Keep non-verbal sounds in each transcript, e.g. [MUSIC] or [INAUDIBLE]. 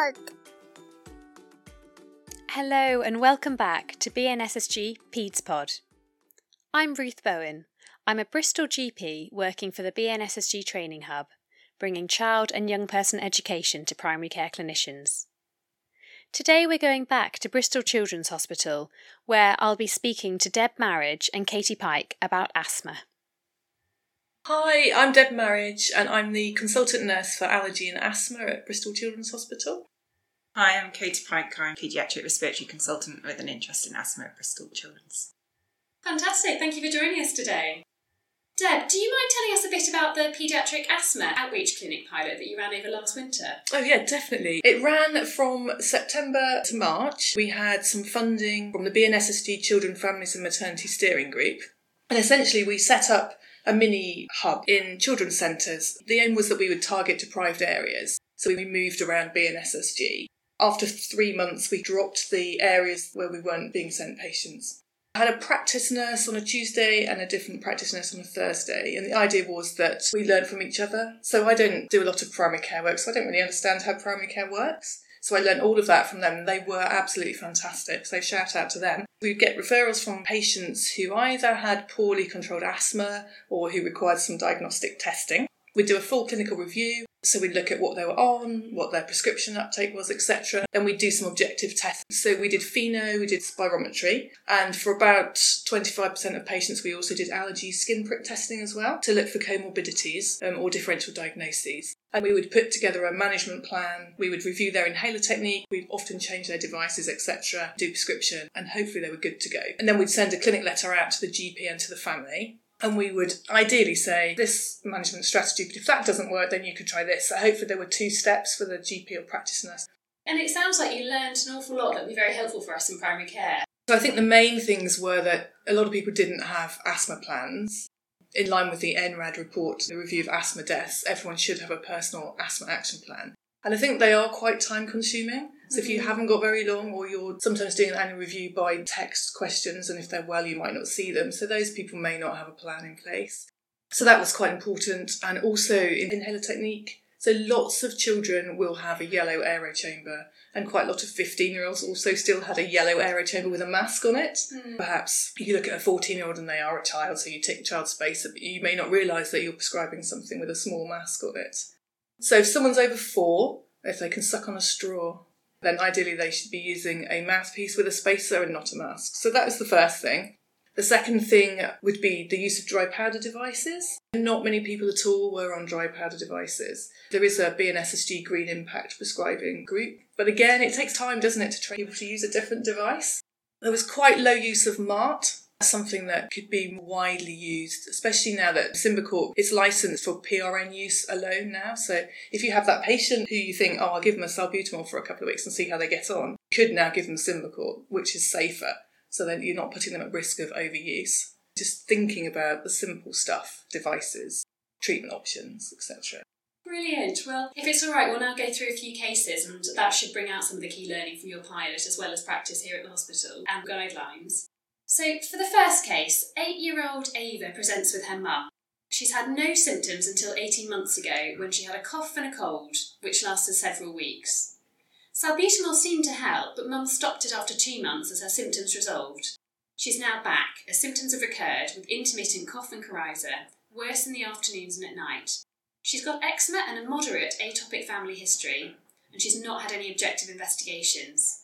Pod. Hello and welcome back to BNSSG Peds Pod. I'm Ruth Bowen. I'm a Bristol GP working for the BNSSG Training Hub, bringing child and young person education to primary care clinicians. Today we're going back to Bristol Children's Hospital, where I'll be speaking to Deb Marriage and Katy Pike about asthma. Hi, I'm Deb Marriage, and I'm the consultant nurse for allergy and asthma at Bristol Children's Hospital. Hi, I'm Katy Pike. I'm a paediatric respiratory consultant with an interest in asthma at Bristol Children's. Fantastic, thank you for joining us today. Deb, do you mind telling us a bit about the paediatric asthma outreach clinic pilot that you ran over last winter? Oh, yeah, definitely. It ran from September to March. We had some funding from the BNSSG Children, Families and Maternity Steering Group. And essentially, we set up a mini hub in children's centres. The aim was that we would target deprived areas. So we moved around BNSSG. After three months, we dropped the areas where we weren't being sent patients. I had a practice nurse on a Tuesday and a different practice nurse on a Thursday. And the idea was that we learn from each other. So I don't do a lot of primary care work, so I don't really understand how primary care works. So I learned all of that from them. They were absolutely fantastic. So shout out to them. We'd get referrals from patients who either had poorly controlled asthma or who required some diagnostic testing. We'd do a full clinical review. So we'd look at what they were on, what their prescription uptake was, etc. Then we'd do some objective tests. So we did FeNO, we did spirometry, and for about 25% of patients, we also did allergy skin prick testing as well to look for comorbidities um, or differential diagnoses. And we would put together a management plan. We would review their inhaler technique. We'd often change their devices, etc., do prescription, and hopefully they were good to go. And then we'd send a clinic letter out to the GP and to the family. And we would ideally say this management strategy, but if that doesn't work, then you could try this. So hopefully there were two steps for the GP or practice nurse. And it sounds like you learned an awful lot that would be very helpful for us in primary care. So I think the main things were that a lot of people didn't have asthma plans. In line with the NRAD report, the review of asthma deaths, everyone should have a personal asthma action plan. And I think they are quite time consuming. So if you haven't got very long, or you're sometimes doing an annual review by text questions, and if they're well, you might not see them. So those people may not have a plan in place. So that was quite important. And also in inhaler technique. So lots of children will have a yellow AeroChamber, and quite a lot of 15 year olds also still had a yellow AeroChamber with a mask on it. Mm. Perhaps you look at a 14 year old and they are a child, so you take child space, but you may not realise that you're prescribing something with a small mask on it. So if someone's over four, if they can suck on a straw, then ideally they should be using a mouthpiece with a spacer and not a mask. So that was the first thing. The second thing would be the use of dry powder devices. Not many people at all were on dry powder devices. There is a BNSSG Green Impact prescribing group, but again, it takes time, doesn't it, to train people to use a different device. There was quite low use of MART, something that could be widely used, especially now that Symbicort is licensed for PRN use alone now. So if you have that patient who you think, oh, I'll give them a salbutamol for a couple of weeks and see how they get on, you could now give them Symbicort, which is safer, so that you're not putting them at risk of overuse. Just thinking about the simple stuff, devices, treatment options, etc. Brilliant. Well, if it's all right, we'll now go through a few cases, and that should bring out some of the key learning from your pilot as well as practice here at the hospital and guidelines. So, for the first case, eight year old Ava presents with her mum. She's had no symptoms until 18 months ago when she had a cough and a cold, which lasted several weeks. Salbutamol seemed to help, but mum stopped it after two months as her symptoms resolved. She's now back, as symptoms have recurred with intermittent cough and coryza, worse in the afternoons and at night. She's got eczema and a moderate atopic family history, and she's not had any objective investigations.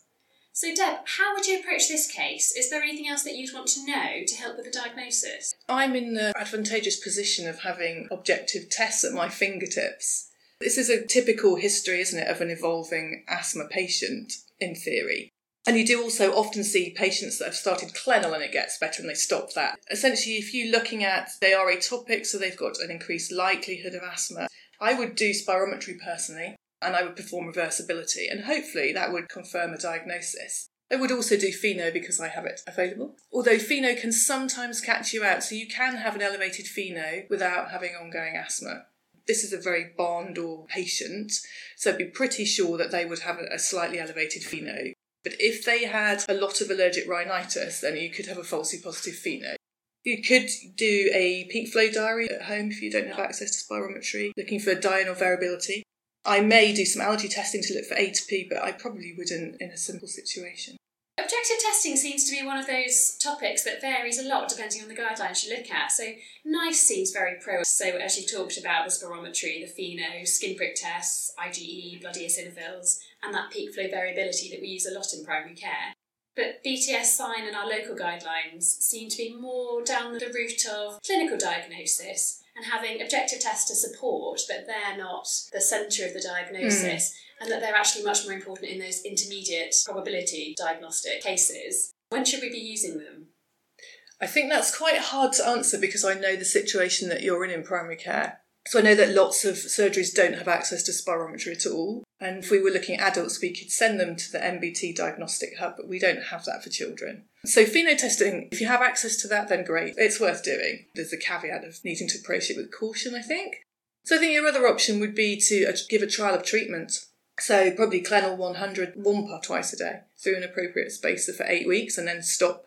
So, Deb, how would you approach this case? Is there anything else that you'd want to know to help with the diagnosis? I'm in the advantageous position of having objective tests at my fingertips. This is a typical history, isn't it, of an evolving asthma patient, in theory. And you do also often see patients that have started Clenil and it gets better and they stop that. Essentially, if you're looking at they are atopic, so they've got an increased likelihood of asthma, I would do spirometry personally and I would perform reversibility, and hopefully that would confirm a diagnosis. I would also do FeNO because I have it available. Although FeNO can sometimes catch you out, so you can have an elevated FeNO without having ongoing asthma. This is a very barn door patient, so I'd be pretty sure that they would have a slightly elevated FeNO. But if they had a lot of allergic rhinitis, then you could have a falsely positive pheno. You could do a peak flow diary at home if you don't have access to spirometry, looking for diurnal variability. I may do some allergy testing to look for atopy, but I probably wouldn't in a simple situation. Objective testing seems to be one of those topics that varies a lot depending on the guidelines you look at. So, NICE seems very pro. So, as you talked about the spirometry, the FeNO, skin prick tests, IgE, blood eosinophils, and that peak flow variability that we use a lot in primary care. But BTS SIGN and our local guidelines seem to be more down the route of clinical diagnosis and having objective tests to support, but they're not the centre of the diagnosis. Mm and that they're actually much more important in those intermediate probability diagnostic cases. When should we be using them? I think that's quite hard to answer because I know the situation that you're in in primary care. So I know that lots of surgeries don't have access to spirometry at all. And if we were looking at adults, we could send them to the MBT diagnostic hub, but we don't have that for children. So phenotyping, if you have access to that, then great. It's worth doing. There's a caveat of needing to approach it with caution, I think. So I think your other option would be to uh, give a trial of treatment. So probably Clenil 100 one puff twice a day through an appropriate spacer for eight weeks and then stop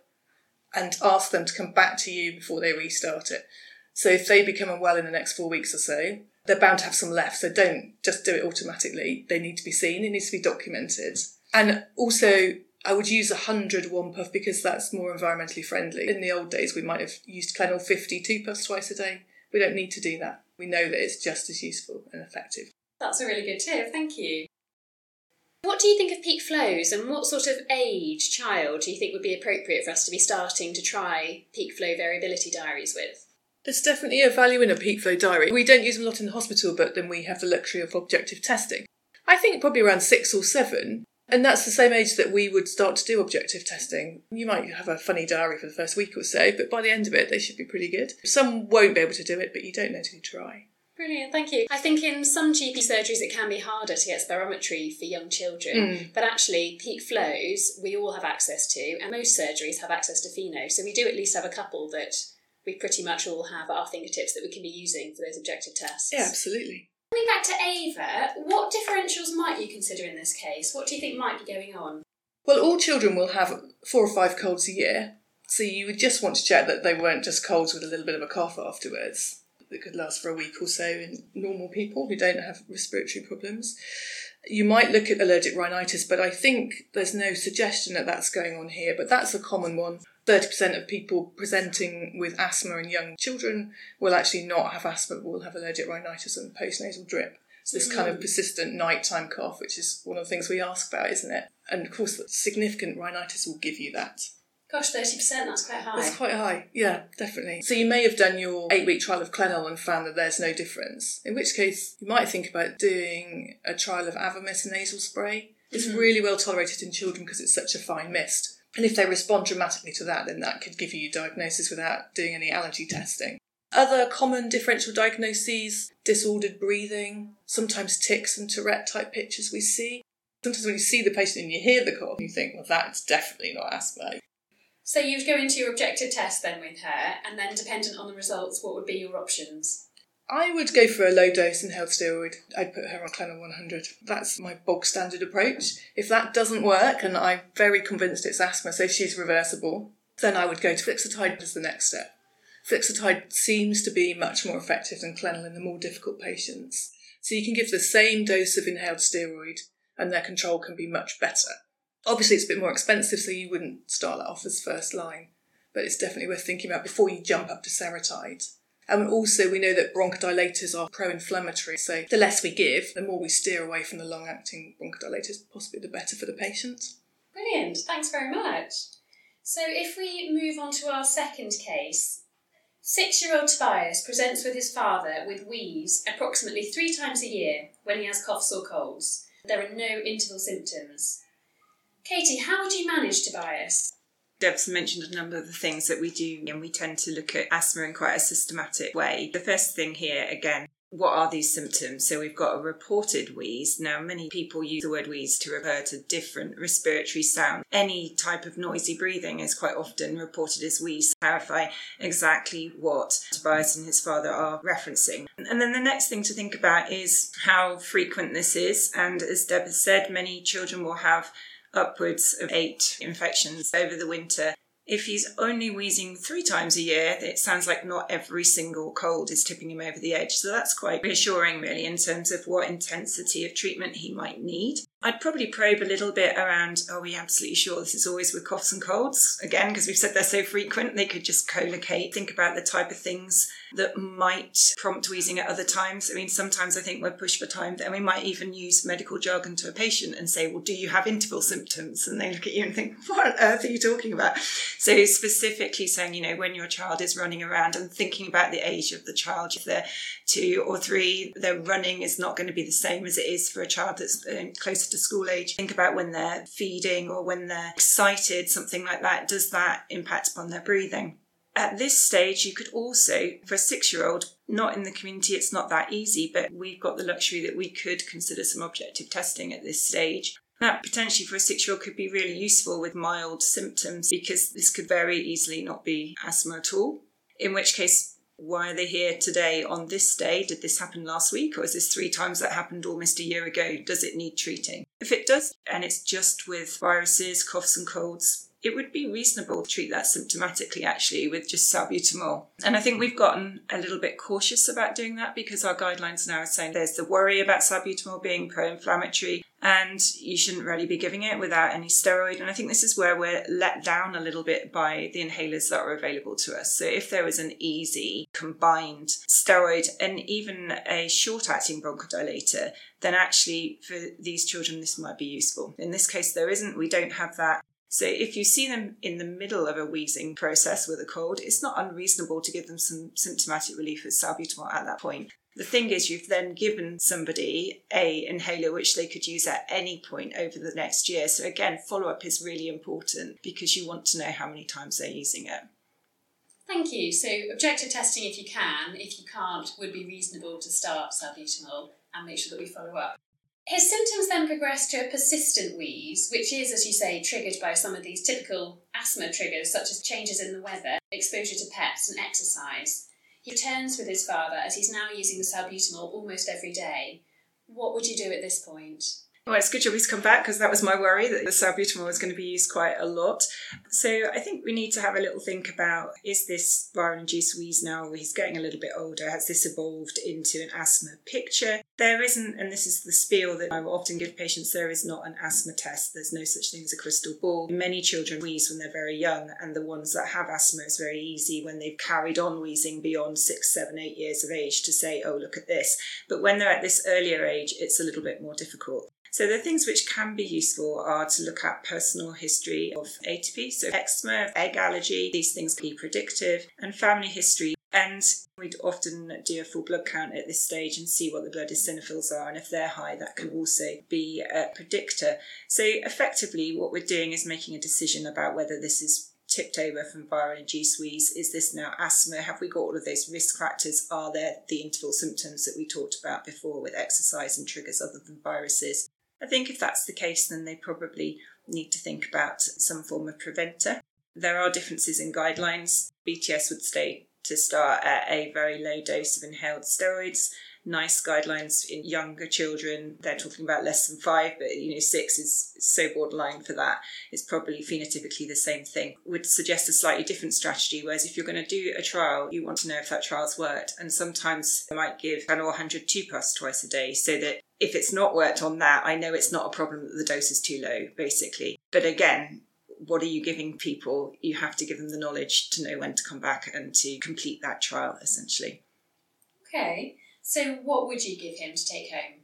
and ask them to come back to you before they restart it. So if they become unwell in the next four weeks or so, they're bound to have some left. So don't just do it automatically. They need to be seen. It needs to be documented. And also, I would use 100 one puff because that's more environmentally friendly. In the old days, we might have used Clenil 50 two puffs twice a day. We don't need to do that. We know that it's just as useful and effective. That's a really good tip. Thank you. What do you think of peak flows and what sort of age child do you think would be appropriate for us to be starting to try peak flow variability diaries with? There's definitely a value in a peak flow diary. We don't use them a lot in the hospital, but then we have the luxury of objective testing. I think probably around six or seven, and that's the same age that we would start to do objective testing. You might have a funny diary for the first week or so, but by the end of it, they should be pretty good. Some won't be able to do it, but you don't know till you try. Brilliant, thank you. I think in some GP surgeries it can be harder to get spirometry for young children, mm. but actually peak flows we all have access to, and most surgeries have access to FeNO, so we do at least have a couple that we pretty much all have at our fingertips that we can be using for those objective tests. Yeah, absolutely. Coming back to Ava, what differentials might you consider in this case? What do you think might be going on? Well, all children will have four or five colds a year, so you would just want to check that they weren't just colds with a little bit of a cough afterwards that could last for a week or so in normal people who don't have respiratory problems. You might look at allergic rhinitis, but I think there's no suggestion that that's going on here, but that's a common one. 30% of people presenting with asthma in young children will actually not have asthma, but will have allergic rhinitis and postnasal drip. So this kind of mm. persistent nighttime cough, which is one of the things we ask about, isn't it? And of course, significant rhinitis will give you that. Gosh, 30%, that's quite high. That's quite high, yeah, definitely. So you may have done your eight week trial of Clenil and found that there's no difference, in which case you might think about doing a trial of Avamys nasal spray. It's mm-hmm. really well tolerated in children because it's such a fine mist. And if they respond dramatically to that, then that could give you a diagnosis without doing any allergy testing. Other common differential diagnoses disordered breathing, sometimes tics and Tourette type pictures we see. Sometimes when you see the patient and you hear the cough, you think, well, that's definitely not asthma. So you'd go into your objective test then with her, and then dependent on the results, what would be your options? I would go for a low dose inhaled steroid. I'd put her on Clenil 100. That's my bog standard approach. If that doesn't work, and I'm very convinced it's asthma, so she's reversible, then I would go to Flixotide as the next step. Flixotide seems to be much more effective than Clenil in the more difficult patients. So you can give the same dose of inhaled steroid, and their control can be much better. Obviously, it's a bit more expensive, so you wouldn't start that off as first line, but it's definitely worth thinking about before you jump up to And also, we know that bronchodilators are pro inflammatory, so the less we give, the more we steer away from the long acting bronchodilators, possibly the better for the patient. Brilliant, thanks very much. So, if we move on to our second case, six year old Tobias presents with his father with wheeze approximately three times a year when he has coughs or colds. There are no interval symptoms. Katy, how would you manage Tobias? Deb's mentioned a number of the things that we do, and we tend to look at asthma in quite a systematic way. The first thing here, again, what are these symptoms? So we've got a reported wheeze. Now, many people use the word wheeze to refer to different respiratory sound. Any type of noisy breathing is quite often reported as wheeze. Clarify exactly what Tobias and his father are referencing. And then the next thing to think about is how frequent this is. And as Deb has said, many children will have upwards of eight infections over the winter If he's only wheezing three times a year, it sounds like not every single cold is tipping him over the edge. So that's quite reassuring, really, in terms of what intensity of treatment he might need. I'd probably probe a little bit around are we absolutely sure this is always with coughs and colds? Again, because we've said they're so frequent, they could just co locate. Think about the type of things that might prompt wheezing at other times. I mean, sometimes I think we're pushed for time, and we might even use medical jargon to a patient and say, Well, do you have interval symptoms? And they look at you and think, What on earth are you talking about? So, specifically saying, you know, when your child is running around and thinking about the age of the child, if they're two or three, their running is not going to be the same as it is for a child that's uh, closer to school age. Think about when they're feeding or when they're excited, something like that. Does that impact upon their breathing? At this stage, you could also, for a six year old, not in the community, it's not that easy, but we've got the luxury that we could consider some objective testing at this stage. That potentially for a six year old could be really useful with mild symptoms because this could very easily not be asthma at all. In which case, why are they here today on this day? Did this happen last week or is this three times that happened almost a year ago? Does it need treating? If it does, and it's just with viruses, coughs, and colds, it would be reasonable to treat that symptomatically actually with just salbutamol. And I think we've gotten a little bit cautious about doing that because our guidelines now are saying there's the worry about salbutamol being pro inflammatory and you shouldn't really be giving it without any steroid. And I think this is where we're let down a little bit by the inhalers that are available to us. So if there was an easy combined steroid and even a short acting bronchodilator, then actually for these children this might be useful. In this case, there isn't. We don't have that. So if you see them in the middle of a wheezing process with a cold, it's not unreasonable to give them some symptomatic relief with salbutamol at that point. The thing is, you've then given somebody a inhaler which they could use at any point over the next year. So again, follow up is really important because you want to know how many times they're using it. Thank you. So objective testing, if you can, if you can't, would be reasonable to start salbutamol and make sure that we follow up. His symptoms then progress to a persistent wheeze, which is, as you say, triggered by some of these typical asthma triggers, such as changes in the weather, exposure to pets, and exercise. Returns with his father as he's now using the salbutamol almost every day. What would you do at this point? Well, it's good job he's come back because that was my worry that the salbutamol was going to be used quite a lot. So I think we need to have a little think about is this viral-induced wheeze now? Or he's getting a little bit older. Has this evolved into an asthma picture? There isn't, and this is the spiel that I will often give patients. There is not an asthma test. There's no such thing as a crystal ball. Many children wheeze when they're very young, and the ones that have asthma is very easy when they've carried on wheezing beyond six, seven, eight years of age to say, "Oh, look at this." But when they're at this earlier age, it's a little bit more difficult. So the things which can be useful are to look at personal history of atopy, so eczema, egg allergy, these things can be predictive, and family history. And we'd often do a full blood count at this stage and see what the blood eosinophils are, and if they're high, that can also be a predictor. So effectively, what we're doing is making a decision about whether this is tipped over from viral induced wheeze? Is this now asthma? Have we got all of those risk factors? Are there the interval symptoms that we talked about before with exercise and triggers other than viruses? I think if that's the case, then they probably need to think about some form of preventer. There are differences in guidelines. BTS would state to start at a very low dose of inhaled steroids. NICE guidelines in younger children, they're talking about less than five, but you know, six is so borderline for that. It's probably phenotypically the same thing. Would suggest a slightly different strategy. Whereas if you're going to do a trial, you want to know if that trial's worked. And sometimes they might give an 100 2 plus twice a day so that if it's not worked on that, I know it's not a problem that the dose is too low, basically. But again, what are you giving people? You have to give them the knowledge to know when to come back and to complete that trial, essentially. Okay, so what would you give him to take home?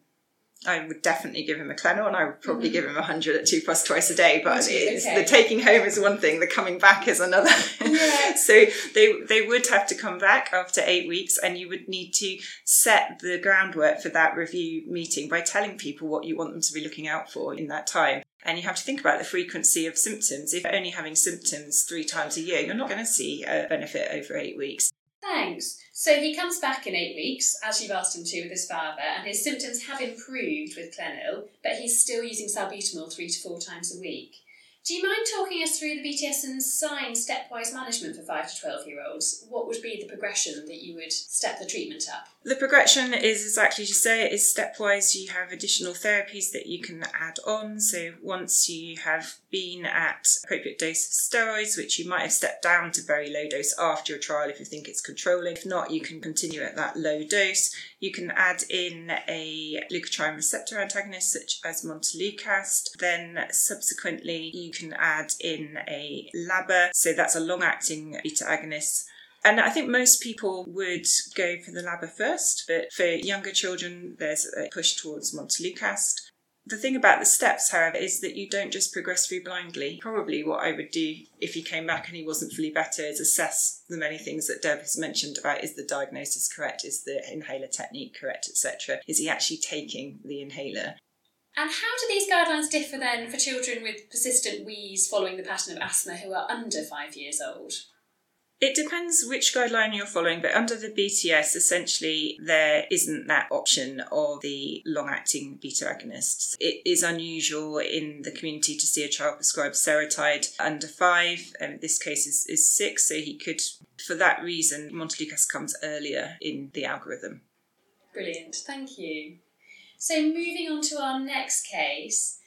I would definitely give him a Clenil and I would probably mm-hmm. give him a 100 at 2 plus twice a day. But okay. the taking home is one thing, the coming back is another. Yeah. [LAUGHS] so they, they would have to come back after eight weeks and you would need to set the groundwork for that review meeting by telling people what you want them to be looking out for in that time. And you have to think about the frequency of symptoms. If you're only having symptoms three times a year, you're not going to see a benefit over eight weeks. Thanks. So he comes back in eight weeks, as you've asked him to with his father, and his symptoms have improved with Clenil, but he's still using salbutamol three to four times a week. Do you mind talking us through the BTS and SIGN stepwise management for 5 to 12 year olds? What would be the progression that you would step the treatment up? The progression is exactly as you say, it is stepwise. You have additional therapies that you can add on. So once you have been at appropriate dose of steroids, which you might have stepped down to very low dose after your trial if you think it's controlling. If not, you can continue at that low dose. You can add in a leukotriene receptor antagonist such as montelukast. Then subsequently you can add in a LABA, so that's a long-acting beta agonist and I think most people would go for the LABA first, but for younger children, there's a push towards montelukast. The thing about the steps, however, is that you don't just progress through blindly. Probably what I would do if he came back and he wasn't fully better is assess the many things that Deb has mentioned about is the diagnosis correct, is the inhaler technique correct, etc. Is he actually taking the inhaler? And how do these guidelines differ then for children with persistent wheeze following the pattern of asthma who are under five years old? It depends which guideline you're following, but under the BTS, essentially, there isn't that option of the long acting beta agonists. It is unusual in the community to see a child prescribed Seretide under five, and this case is, is six, so he could, for that reason, Montelukast comes earlier in the algorithm. Brilliant, thank you. So, moving on to our next case.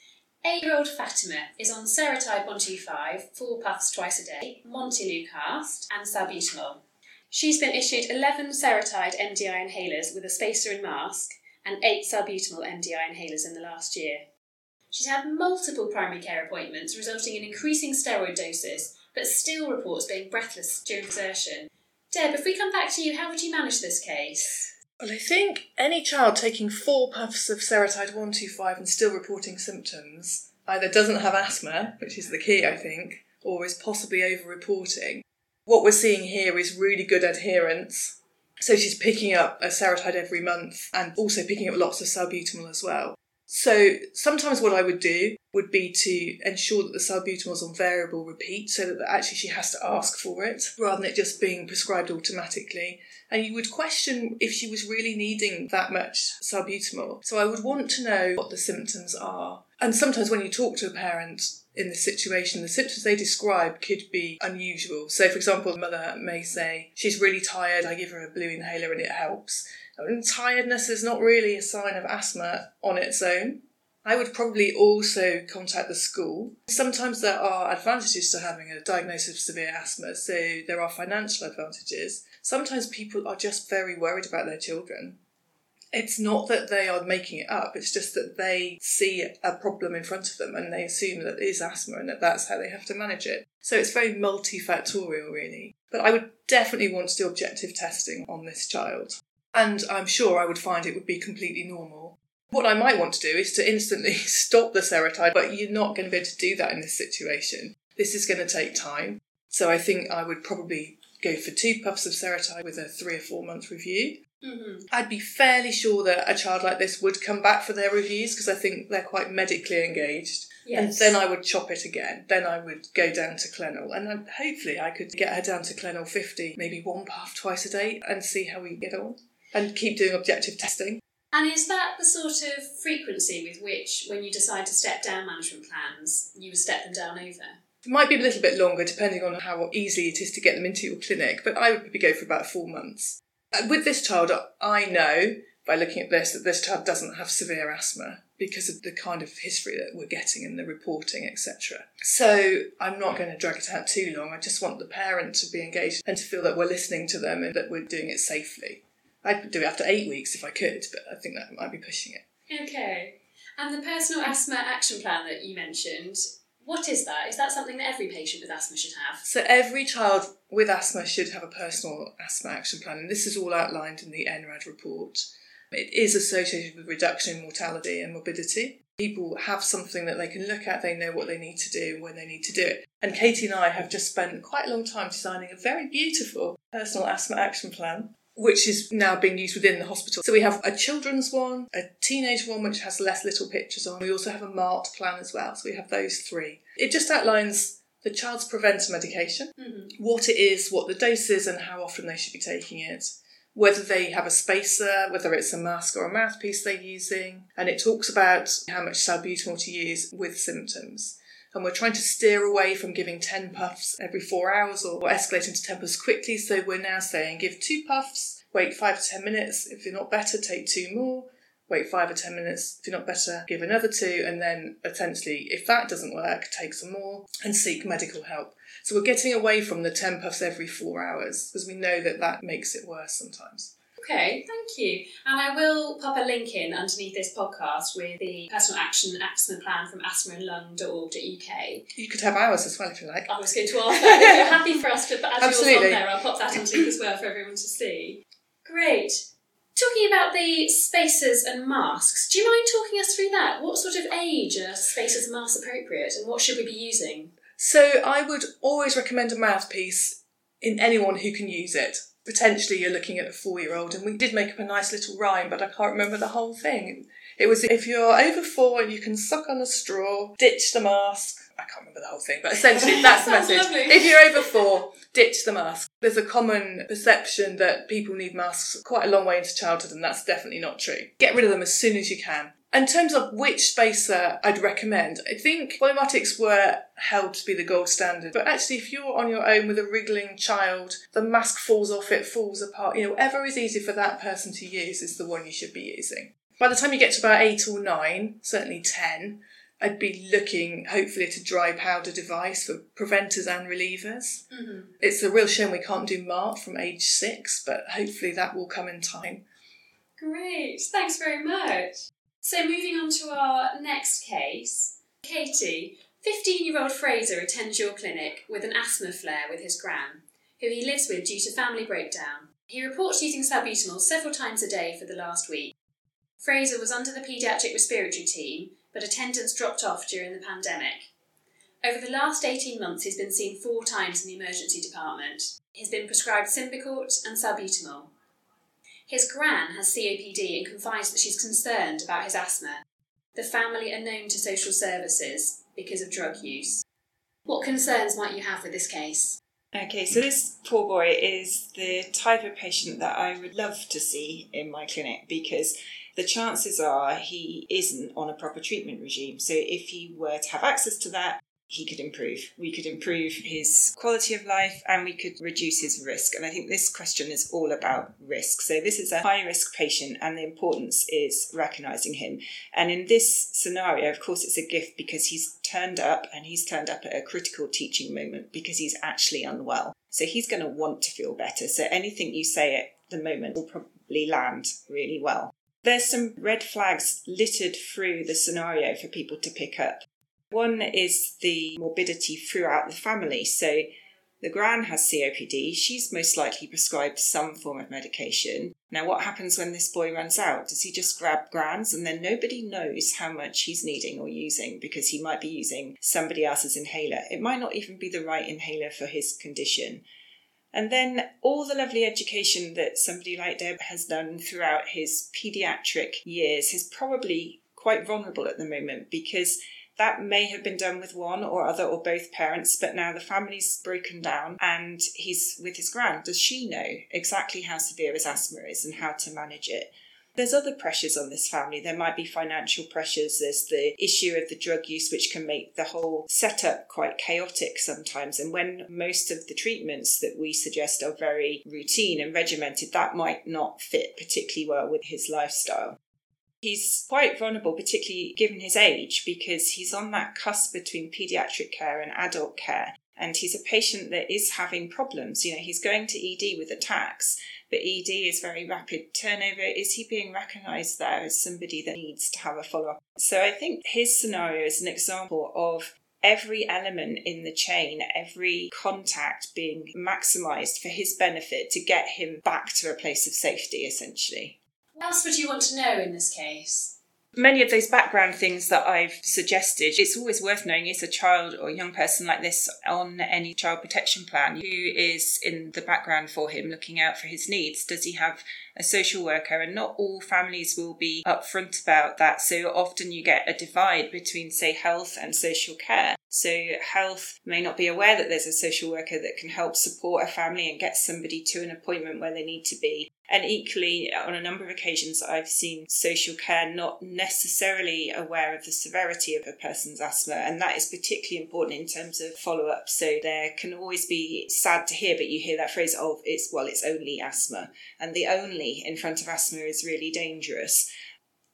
Eight year old Fatima is on Seretide 125, four puffs twice a day, Montelukast, and salbutamol. She's been issued 11 Seretide MDI inhalers with a spacer and mask, and 8 salbutamol MDI inhalers in the last year. She's had multiple primary care appointments, resulting in increasing steroid doses, but still reports being breathless during exertion. Deb, if we come back to you, how would you manage this case? Well, I think any child taking four puffs of Seretide 125 and still reporting symptoms either doesn't have asthma, which is the key, I think, or is possibly over reporting. What we're seeing here is really good adherence. So she's picking up a Seretide every month and also picking up lots of salbutamol as well. So sometimes what I would do would be to ensure that the salbutamol is on variable repeat so that actually she has to ask for it rather than it just being prescribed automatically. And you would question if she was really needing that much salbutamol. So I would want to know what the symptoms are. And sometimes when you talk to a parent in this situation, the symptoms they describe could be unusual. So, for example, the mother may say, She's really tired, I give her a blue inhaler and it helps. And tiredness is not really a sign of asthma on its own. I would probably also contact the school. Sometimes there are advantages to having a diagnosis of severe asthma, so there are financial advantages. Sometimes people are just very worried about their children. It's not that they are making it up, it's just that they see a problem in front of them and they assume that it is asthma and that that's how they have to manage it. So it's very multifactorial, really. But I would definitely want to do objective testing on this child and I'm sure I would find it would be completely normal. What I might want to do is to instantly [LAUGHS] stop the seretide, but you're not going to be able to do that in this situation. This is going to take time. So I think I would probably go for two puffs of seretide with a three or four month review. Mm-hmm. I'd be fairly sure that a child like this would come back for their reviews because I think they're quite medically engaged. Yes. And then I would chop it again. Then I would go down to Clenil. And then hopefully I could get her down to Clenil 50, maybe one puff twice a day, and see how we get on and keep doing objective testing. And is that the sort of frequency with which, when you decide to step down management plans, you would step them down over? It might be a little bit longer depending on how easy it is to get them into your clinic, but I would probably go for about four months. Uh, with this child, I know by looking at this that this child doesn't have severe asthma because of the kind of history that we're getting in the reporting, etc. So I'm not going to drag it out too long. I just want the parent to be engaged and to feel that we're listening to them and that we're doing it safely. I'd do it after eight weeks if I could, but I think that might be pushing it. Okay. And the personal asthma action plan that you mentioned, what is that? Is that something that every patient with asthma should have? So, every child with asthma should have a personal asthma action plan, and this is all outlined in the NRAD report. It is associated with reduction in mortality and morbidity. People have something that they can look at, they know what they need to do when they need to do it. And Katy and I have just spent quite a long time designing a very beautiful personal asthma action plan which is now being used within the hospital. So we have a children's one, a teenage one, which has less little pictures on. We also have a MART plan as well. So we have those three. It just outlines the child's preventer medication, mm-hmm. what it is, what the dose is, and how often they should be taking it. Whether they have a spacer, whether it's a mask or a mouthpiece they're using, and it talks about how much salbutamol to use with symptoms and we're trying to steer away from giving 10 puffs every four hours or escalating to 10 puffs quickly. So we're now saying give two puffs, wait five to 10 minutes. If you're not better, take two more. Wait five or 10 minutes. If you're not better, give another two. And then essentially, if that doesn't work, take some more and seek medical help. So we're getting away from the 10 puffs every four hours because we know that that makes it worse sometimes. Okay, thank you. And I will pop a link in underneath this podcast with the personal action asthma plan from asthmaandlung.org.uk. You could have ours as well if you like. I was going to ask that. if you're happy for us to add yours on Absolutely. there, I'll pop that underneath as well for everyone to see. Great. Talking about the spacers and masks, do you mind talking us through that? What sort of age are spacers and masks appropriate and what should we be using? So I would always recommend a mouthpiece in anyone who can use it. Potentially you're looking at a four year old, and we did make up a nice little rhyme, but I can't remember the whole thing. It was if you're over four and you can suck on a straw, ditch the mask. I can't remember the whole thing, but essentially [LAUGHS] that's the message. lovely. If you're over four, ditch the mask. There's a common perception that people need masks quite a long way into childhood, and that's definitely not true. Get rid of them as soon as you can. In terms of which spacer I'd recommend, I think Volumatics were held to be the gold standard. But actually, if you're on your own with a wriggling child, the mask falls off, it falls apart. You know, whatever is easy for that person to use is the one you should be using. By the time you get to about eight or nine, certainly ten, I'd be looking hopefully at a dry powder device for preventers and relievers. Mm-hmm. It's a real shame we can't do MART from age six, but hopefully that will come in time. Great, thanks very much. So, moving on to our next case. Katy, 15 year old Fraser attends your clinic with an asthma flare with his gran, who he lives with due to family breakdown. He reports using salbutamol several times a day for the last week. Fraser was under the paediatric respiratory team, but attendance dropped off during the pandemic. Over the last 18 months, he's been seen four times in the emergency department. He's been prescribed Symbicort and salbutamol. His gran has COPD and confides that she's concerned about his asthma. The family are known to social services because of drug use. What concerns might you have with this case? Okay, so this poor boy is the type of patient that I would love to see in my clinic because the chances are he isn't on a proper treatment regime. So if he were to have access to that, he could improve. We could improve his quality of life and we could reduce his risk. And I think this question is all about risk. So this is a high risk patient and the importance is recognizing him. And in this scenario, of course, it's a gift because he's turned up and he's turned up at a critical teaching moment because he's actually unwell. So he's going to want to feel better. So anything you say at the moment will probably land really well. There's some red flags littered through the scenario for people to pick up. One is the morbidity throughout the family. So the gran has COPD. She's most likely prescribed some form of medication. Now, what happens when this boy runs out? Does he just grab grans and then nobody knows how much he's needing or using because he might be using somebody else's inhaler? It might not even be the right inhaler for his condition. And then all the lovely education that somebody like Deb has done throughout his paediatric years is probably quite vulnerable at the moment because that may have been done with one or other or both parents, but now the family's broken down and he's with his gran. Does she know exactly how severe his asthma is and how to manage it? There's other pressures on this family. There might be financial pressures. There's the issue of the drug use, which can make the whole setup quite chaotic sometimes. And when most of the treatments that we suggest are very routine and regimented, that might not fit particularly well with his lifestyle. He's quite vulnerable, particularly given his age, because he's on that cusp between paediatric care and adult care. And he's a patient that is having problems. You know, he's going to ED with attacks, but ED is very rapid turnover. Is he being recognised there as somebody that needs to have a follow up? So I think his scenario is an example of every element in the chain, every contact being maximised for his benefit to get him back to a place of safety, essentially. What else would you want to know in this case? Many of those background things that I've suggested, it's always worth knowing is a child or young person like this on any child protection plan? Who is in the background for him, looking out for his needs? Does he have a social worker? And not all families will be upfront about that. So often you get a divide between, say, health and social care. So health may not be aware that there's a social worker that can help support a family and get somebody to an appointment where they need to be. And equally, on a number of occasions, I've seen social care not necessarily aware of the severity of a person's asthma, and that is particularly important in terms of follow up. So there can always be sad to hear, but you hear that phrase of it's well, it's only asthma, and the only in front of asthma is really dangerous.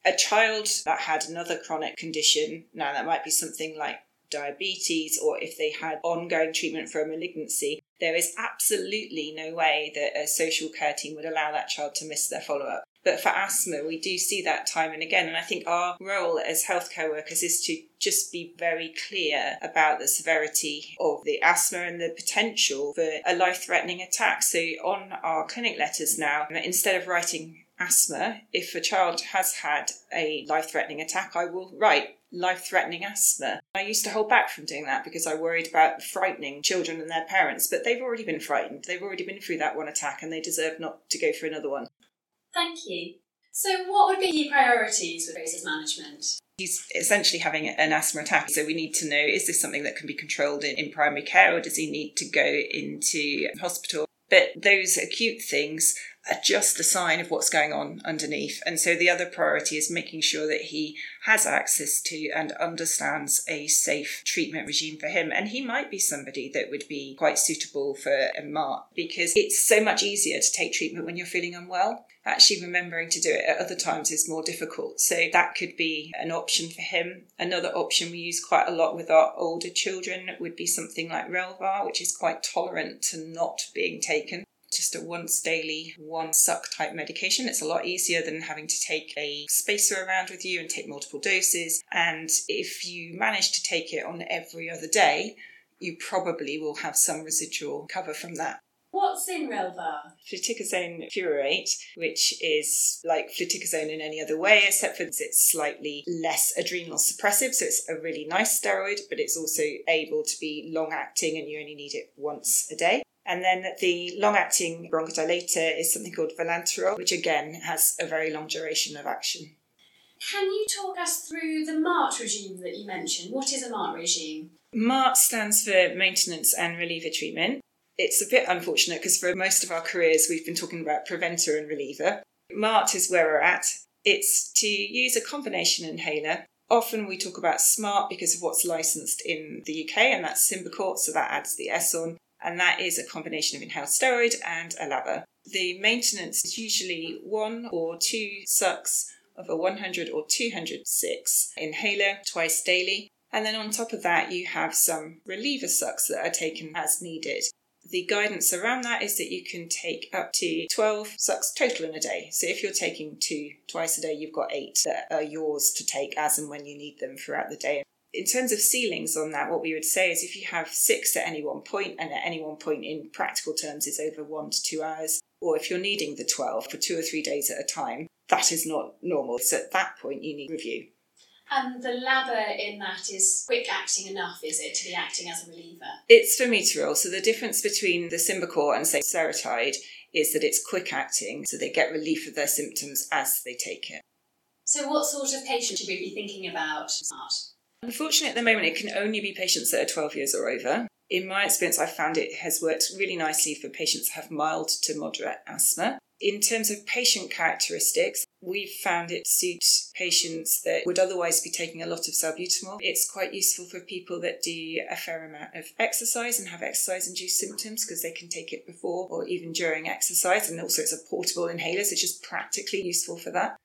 A child that had another chronic condition, now that might be something like diabetes or if they had ongoing treatment for a malignancy, there is absolutely no way that a social care team would allow that child to miss their follow up. But for asthma, we do see that time and again. And I think our role as healthcare workers is to just be very clear about the severity of the asthma and the potential for a life threatening attack. So on our clinic letters now, instead of writing asthma, if a child has had a life threatening attack, I will write life threatening asthma. I used to hold back from doing that because I worried about frightening children and their parents, but they've already been frightened. They've already been through that one attack and they deserve not to go for another one. Thank you. So, what would be your priorities with Fraser's management? He's essentially having an asthma attack, so we need to know is this something that can be controlled in, in primary care or does he need to go into hospital? But those acute things just a sign of what's going on underneath. And so the other priority is making sure that he has access to and understands a safe treatment regime for him. And he might be somebody that would be quite suitable for a MART because it's so much easier to take treatment when you're feeling unwell. Actually, remembering to do it at other times is more difficult. So that could be an option for him. Another option we use quite a lot with our older children would be something like Relvar, which is quite tolerant to not being taken just a once daily, one suck type medication. It's a lot easier than having to take a spacer around with you and take multiple doses. And if you manage to take it on every other day, you probably will have some residual cover from that. What's in Relvar? Fluticasone furoate, which is like fluticasone in any other way, except for it's slightly less adrenal suppressive. So it's a really nice steroid, but it's also able to be long acting and you only need it once a day. And then the long acting bronchodilator is something called vilanterol, which again has a very long duration of action. Can you talk us through the MART regime that you mentioned? What is a MART regime? MART stands for maintenance and reliever treatment. It's a bit unfortunate because for most of our careers we've been talking about preventer and reliever. MART is where we're at. It's to use a combination inhaler. Often we talk about SMART because of what's licensed in the UK, and that's Symbicort, so that adds the S on and that is a combination of inhaled steroid and a LABA. The maintenance is usually one or two sucks of a 100 or 206 inhaler twice daily. And then on top of that, you have some reliever sucks that are taken as needed. The guidance around that is that you can take up to 12 sucks total in a day. So if you're taking two twice a day, you've got eight that are yours to take as and when you need them throughout the day in terms of ceilings on that, what we would say is if you have six at any one point, and at any one point in practical terms is over one to two hours, or if you're needing the 12 for two or three days at a time, that is not normal. So at that point, you need review. And the LABA in that is quick acting enough, is it, to be acting as a reliever? It's formoterol. So the difference between the Symbicort and, say, Seretide is that it's quick acting, so they get relief of their symptoms as they take it. So, what sort of patient should we be thinking about? Unfortunately, at the moment, it can only be patients that are 12 years or over. In my experience, I've found it has worked really nicely for patients that have mild to moderate asthma. In terms of patient characteristics, we've found it suits patients that would otherwise be taking a lot of salbutamol. It's quite useful for people that do a fair amount of exercise and have exercise induced symptoms because they can take it before or even during exercise. And also, it's a portable inhaler, so it's just practically useful for that.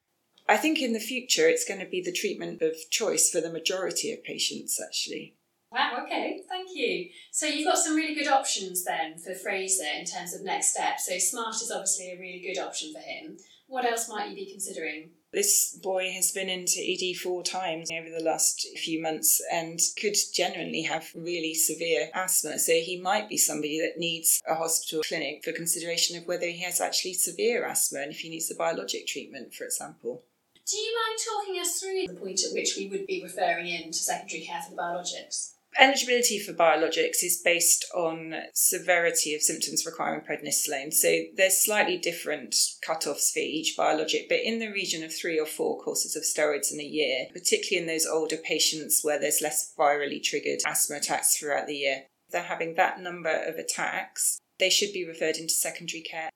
I think in the future it's going to be the treatment of choice for the majority of patients, actually. Wow, okay, thank you. So you've got some really good options then for Fraser in terms of next steps. So SMART is obviously a really good option for him. What else might you be considering? This boy has been into ED four times over the last few months and could genuinely have really severe asthma. So he might be somebody that needs a hospital clinic for consideration of whether he has actually severe asthma and if he needs a biologic treatment, for example. Do you mind talking us through the point at which we would be referring in to secondary care for the biologics? Eligibility for biologics is based on severity of symptoms requiring prednisolone. So there's slightly different cut-offs for each biologic, but in the region of three or four courses of steroids in a year, particularly in those older patients where there's less virally triggered asthma attacks throughout the year. They're having that number of attacks, they should be referred into secondary care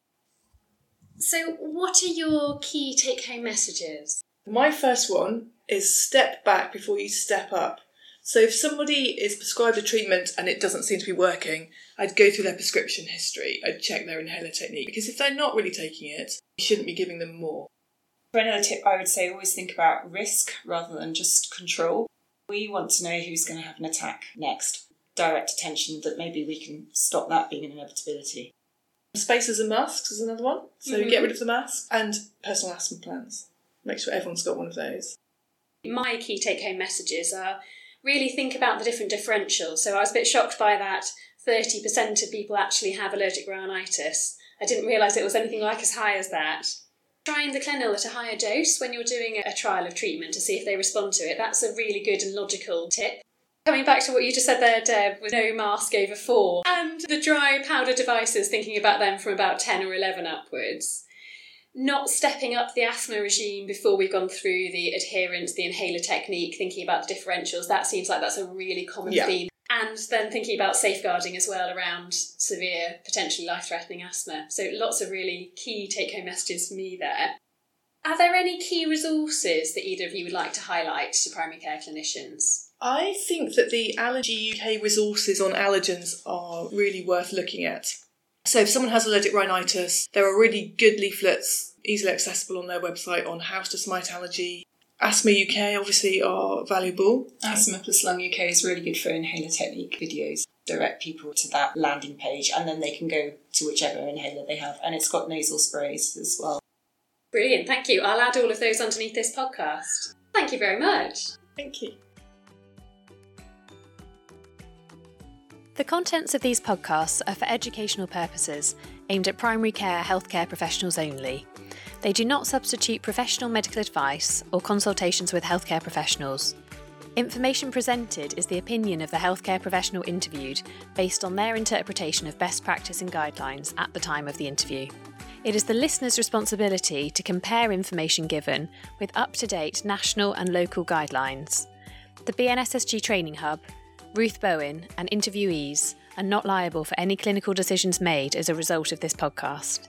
So, what are your key take home messages? My first one is step back before you step up. So, if somebody is prescribed a treatment and it doesn't seem to be working, I'd go through their prescription history, I'd check their inhaler technique, because if they're not really taking it, you shouldn't be giving them more. For another tip, I would say always think about risk rather than just control. We want to know who's going to have an attack next. Direct attention that maybe we can stop that being an inevitability. Spacers and masks is another one. So Mhm. get rid of the mask and personal asthma plans. Make sure everyone's got one of those. My key take home messages are really think about the different differentials. So, I was a bit shocked by that 30% of people actually have allergic rhinitis. I didn't realise it was anything like as high as that. Trying the Clenil at a higher dose when you're doing a trial of treatment to see if they respond to it. That's a really good and logical tip. Coming back to what you just said there, Deb, with no mask over four, and the dry powder devices, thinking about them from about 10 or 11 upwards. Not stepping up the asthma regime before we've gone through the adherence, the inhaler technique, thinking about the differentials, that seems like that's a really common Yeah. theme. And then thinking about safeguarding as well around severe, potentially life threatening asthma. So lots of really key take home messages for me there. Are there any key resources that either of you would like to highlight to primary care clinicians? I think that the Allergy UK resources on allergens are really worth looking at. So, if someone has allergic rhinitis, there are really good leaflets easily accessible on their website on house dust mite allergy. Asthma UK obviously are valuable. Asthma Plus Lung UK is really good for inhaler technique videos. Direct people to that landing page and then they can go to whichever inhaler they have. And it's got nasal sprays as well. Brilliant, thank you. I'll add all of those underneath this podcast. Thank you very much. Thank you. The contents of these podcasts are for educational purposes, aimed at primary care healthcare professionals only. They do not substitute professional medical advice or consultations with healthcare professionals. Information presented is the opinion of the healthcare professional interviewed based on their interpretation of best practice and guidelines at the time of the interview. It is the listener's responsibility to compare information given with up to date national and local guidelines. The BNSSG Training Hub, Ruth Bowen, and interviewees are not liable for any clinical decisions made as a result of this podcast.